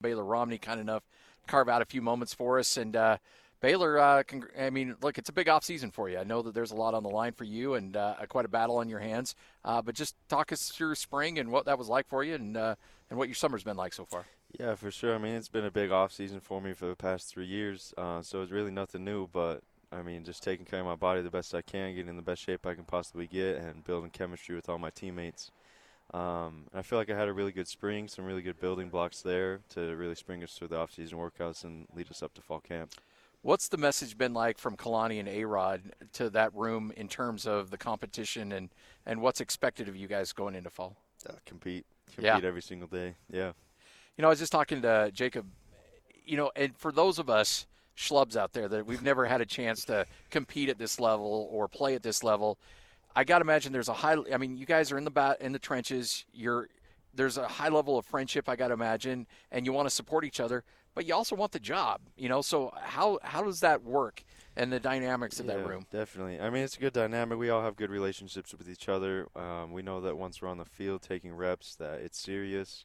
Baylor Romney, kind enough carve out a few moments for us. And uh, Baylor, uh, congr- I mean, look, it's a big off season for you. I know that there's a lot on the line for you and uh, quite a battle on your hands. Uh, but just talk us through spring and what that was like for you and uh, and what your summer's been like so far. Yeah, for sure. I mean, it's been a big off season for me for the past three years, uh, so it's really nothing new. But I mean, just taking care of my body the best I can, getting in the best shape I can possibly get, and building chemistry with all my teammates. Um, I feel like I had a really good spring, some really good building blocks there to really spring us through the off-season workouts and lead us up to fall camp. What's the message been like from Kalani and A-Rod to that room in terms of the competition and, and what's expected of you guys going into fall? Uh, compete, compete Yeah. every single day. Yeah. You know, I was just talking to Jacob. You know, and for those of us schlubs out there that we've never had a chance to compete at this level or play at this level, I got to imagine there's a high. I mean, you guys are in the bat in the trenches. You're there's a high level of friendship. I got to imagine, and you want to support each other, but you also want the job. You know, so how how does that work and the dynamics of that room? Definitely. I mean, it's a good dynamic. We all have good relationships with each other. Um, we know that once we're on the field taking reps, that it's serious.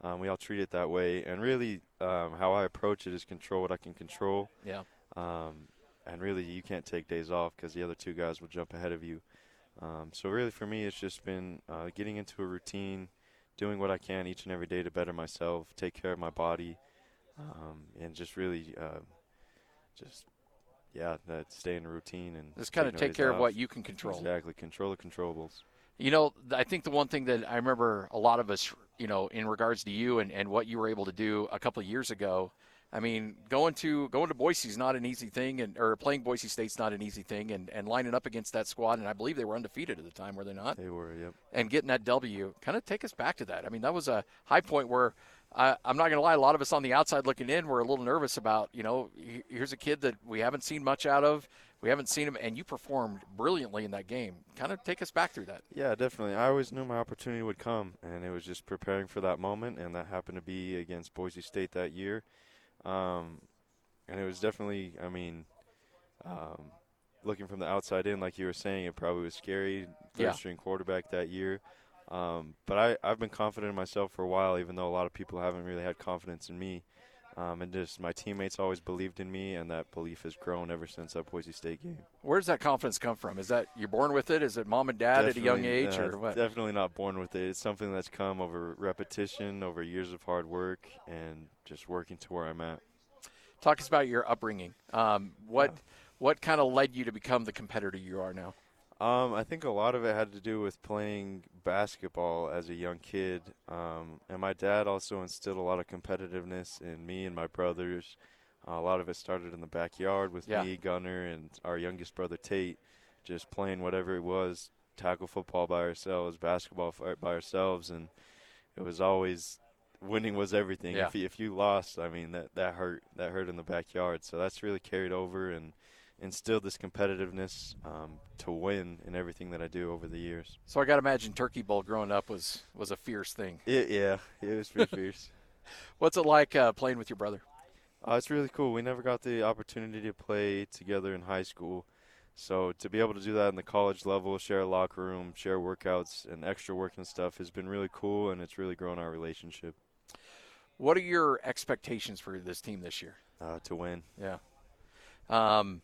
Um, we all treat it that way. And really, um, how I approach it is control what I can control. Yeah. Um, and really, you can't take days off because the other two guys will jump ahead of you. Um, so really, for me, it's just been uh, getting into a routine, doing what I can each and every day to better myself, take care of my body, um, and just really, uh, just yeah, that stay in a routine and Just kind of take care of what you can control. Exactly, control the controllables. You know, I think the one thing that I remember a lot of us, you know, in regards to you and, and what you were able to do a couple of years ago. I mean, going to going to Boise is not an easy thing, and or playing Boise State's not an easy thing, and, and lining up against that squad, and I believe they were undefeated at the time, were they not? They were, yep. And getting that W, kind of take us back to that. I mean, that was a high point where uh, I'm not going to lie, a lot of us on the outside looking in were a little nervous about, you know, here's a kid that we haven't seen much out of, we haven't seen him, and you performed brilliantly in that game. Kind of take us back through that. Yeah, definitely. I always knew my opportunity would come, and it was just preparing for that moment, and that happened to be against Boise State that year. Um, and it was definitely, I mean, um, looking from the outside in, like you were saying, it probably was scary. First Yeah. string quarterback that year. Um, but I, I've been confident in myself for a while, even though a lot of people haven't really had confidence in me. Um, and just my teammates always believed in me, and that belief has grown ever since that Boise State game. Where does that confidence come from? Is that you're born with it? Is it mom and dad at a young age, uh, or what? Definitely not born with it. It's something that's come over repetition, over years of hard work, and just working to where I'm at. Talk us about your upbringing. Um, what what kind of led you to become the competitor you are now? Um, I think a lot of it had to do with playing basketball as a young kid, um, and my dad also instilled a lot of competitiveness in me and my brothers. Uh, a lot of it started in the backyard with Yeah. me, Gunner, and our youngest brother Tate, just playing whatever it was, tackle football by ourselves, basketball by ourselves, and it was always winning was everything. Yeah. If you, if you lost, I mean that that hurt. That hurt in the backyard. So that's really carried over and instilled this competitiveness um, to win in everything that I do over the years. So I got to imagine Turkey Bowl growing up was was a fierce thing. It, yeah, it was pretty fierce. What's it like uh, playing with your brother? Uh, it's really cool. We never got the opportunity to play together in high school. So to be able to do that in the college level, share a locker room, share workouts, and extra work and stuff has been really cool, and it's really grown our relationship What are your expectations for this team this year? uh, to win. Yeah. Um,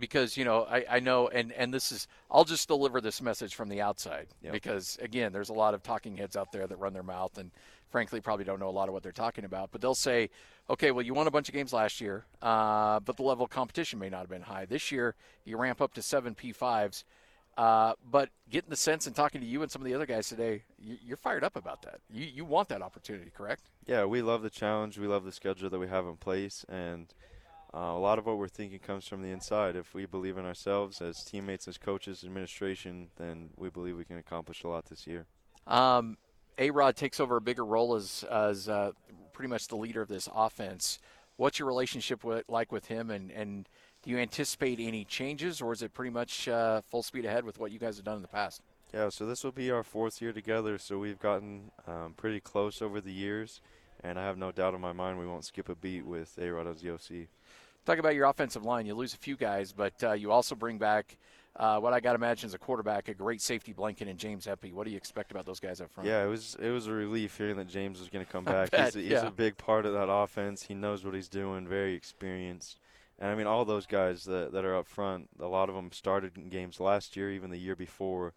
because you know, I, I know, and and this is, I'll just deliver this message from the outside Yep. because again, there's a lot of talking heads out there that run their mouth and frankly probably don't know a lot of what they're talking about. But they'll say, okay, well, you won a bunch of games last year, uh, but the level of competition may not have been high. This year, you ramp up to seven P5s. Uh, but getting the sense and talking to you and some of the other guys today, you, you're fired up about that. You you want that opportunity, correct? Yeah, we love the challenge. We love the schedule that we have in place, and uh, a lot of what we're thinking comes from the inside. If we believe in ourselves as teammates, as coaches, administration, then we believe we can accomplish a lot this year. Um, A-Rod takes over a bigger role as as uh, pretty much the leader of this offense. What's your relationship with, like with him, and, and do you anticipate any changes, or is it pretty much uh, full speed ahead with what you guys have done in the past? Yeah, so this will be our fourth year together, so we've gotten um, pretty close over the years, and I have no doubt in my mind we won't skip a beat with A-Rod as the OC. Talk about your offensive line. You lose a few guys, but uh, you also bring back uh, what I got to imagine is a quarterback, a great safety blanket and James Empey. What do you expect about those guys up front? Yeah, it was it was a relief hearing that James was going to come back. bet, he's, he's yeah. a big part of that offense. He knows what he's doing. Very experienced. And I mean, all those guys that that are up front, a lot of them started in games last year, even the year before.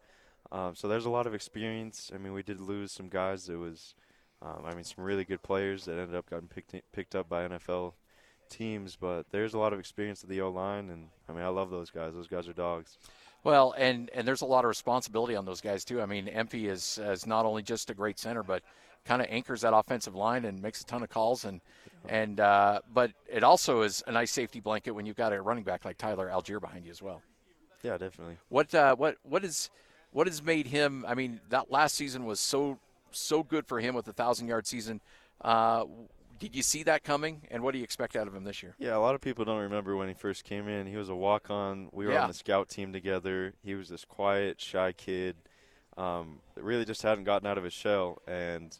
Um, so there's a lot of experience. I mean, we did lose some guys that was, um, I mean, some really good players that ended up getting picked picked up by NFL teams. But there's a lot of experience at the O line, and I mean, I love those guys. Those guys are dogs. Well, and and there's a lot of responsibility on those guys too. I mean, Empey is is not only just a great center, but kind of anchors that offensive line and makes a ton of calls and and uh, but it also is a nice safety blanket when you've got a running back like Tyler Allgeier behind you as well. Yeah, definitely. What uh, what what is what has made him? I mean, that last season was so so good for him with the thousand yard season. Uh, did you see that coming? And what do you expect out of him this year? Yeah, a lot of people don't remember when he first came in. He was a walk on. We were Yeah. on the scout team together. He was this quiet, shy kid um, really just hadn't gotten out of his shell. And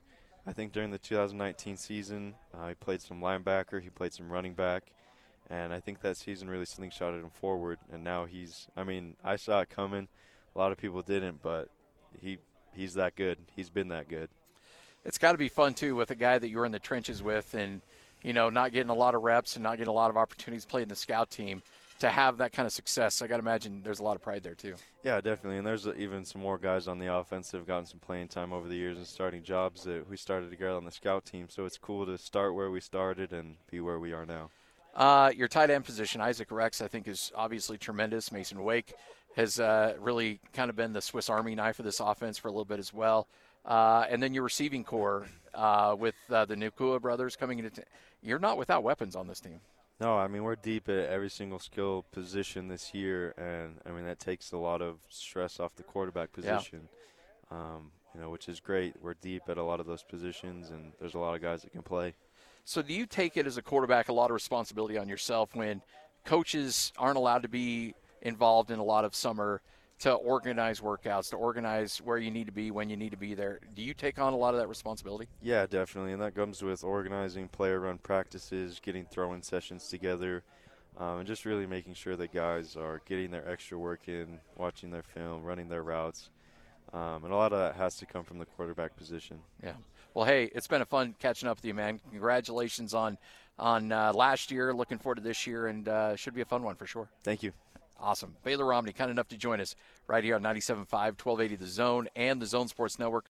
I think during the 2019 season, uh, he played some linebacker, he played some running back. And I think that season really slingshotted him forward. And now he's, I mean, I saw it coming. A lot of people didn't, but he he's that good. He's been that good. It's got to be fun too with a guy that you're in the trenches with, and you know, not getting a lot of reps and not getting a lot of opportunities playing the scout team. To have that kind of success, I got to imagine there's a lot of pride there too. Yeah, definitely. And there's uh, even some more guys on the offense that have gotten some playing time over the years and starting jobs that we started together on the scout team. So it's cool to start where we started and be where we are now. Uh, your tight end position, Isaac Rex, I think is obviously tremendous. Masen Wake has uh, really kind of been the Swiss Army knife of this offense for a little bit as well. Uh, and then your receiving corps uh, with uh, the Nacua brothers coming into. T- you're not without weapons on this team. No, I mean we're deep at every single skill position this year, and I mean that takes a lot of stress off the quarterback Yeah. position. Um, you know, which is great. We're deep at a lot of those positions, and there's a lot of guys that can play. So, do you take it as a quarterback a lot of responsibility on yourself when coaches aren't allowed to be involved in a lot of summer to organize workouts, to organize where you need to be when you need to be there? Do you take on a lot of that responsibility? Yeah, definitely, and that comes with organizing player-run practices, getting throwing sessions together, um, and just really making sure that guys are getting their extra work in, watching their film, running their routes, um, and a lot of that has to come from the quarterback position. Yeah. Well, hey, it's been a fun catching up with you, man. Congratulations on on uh, last year. Looking forward to this year, and uh, should be a fun one for sure. Thank you. Awesome. Baylor Romney, kind enough to join us right here on 97.5, 1280 The Zone, and the Zone Sports Network.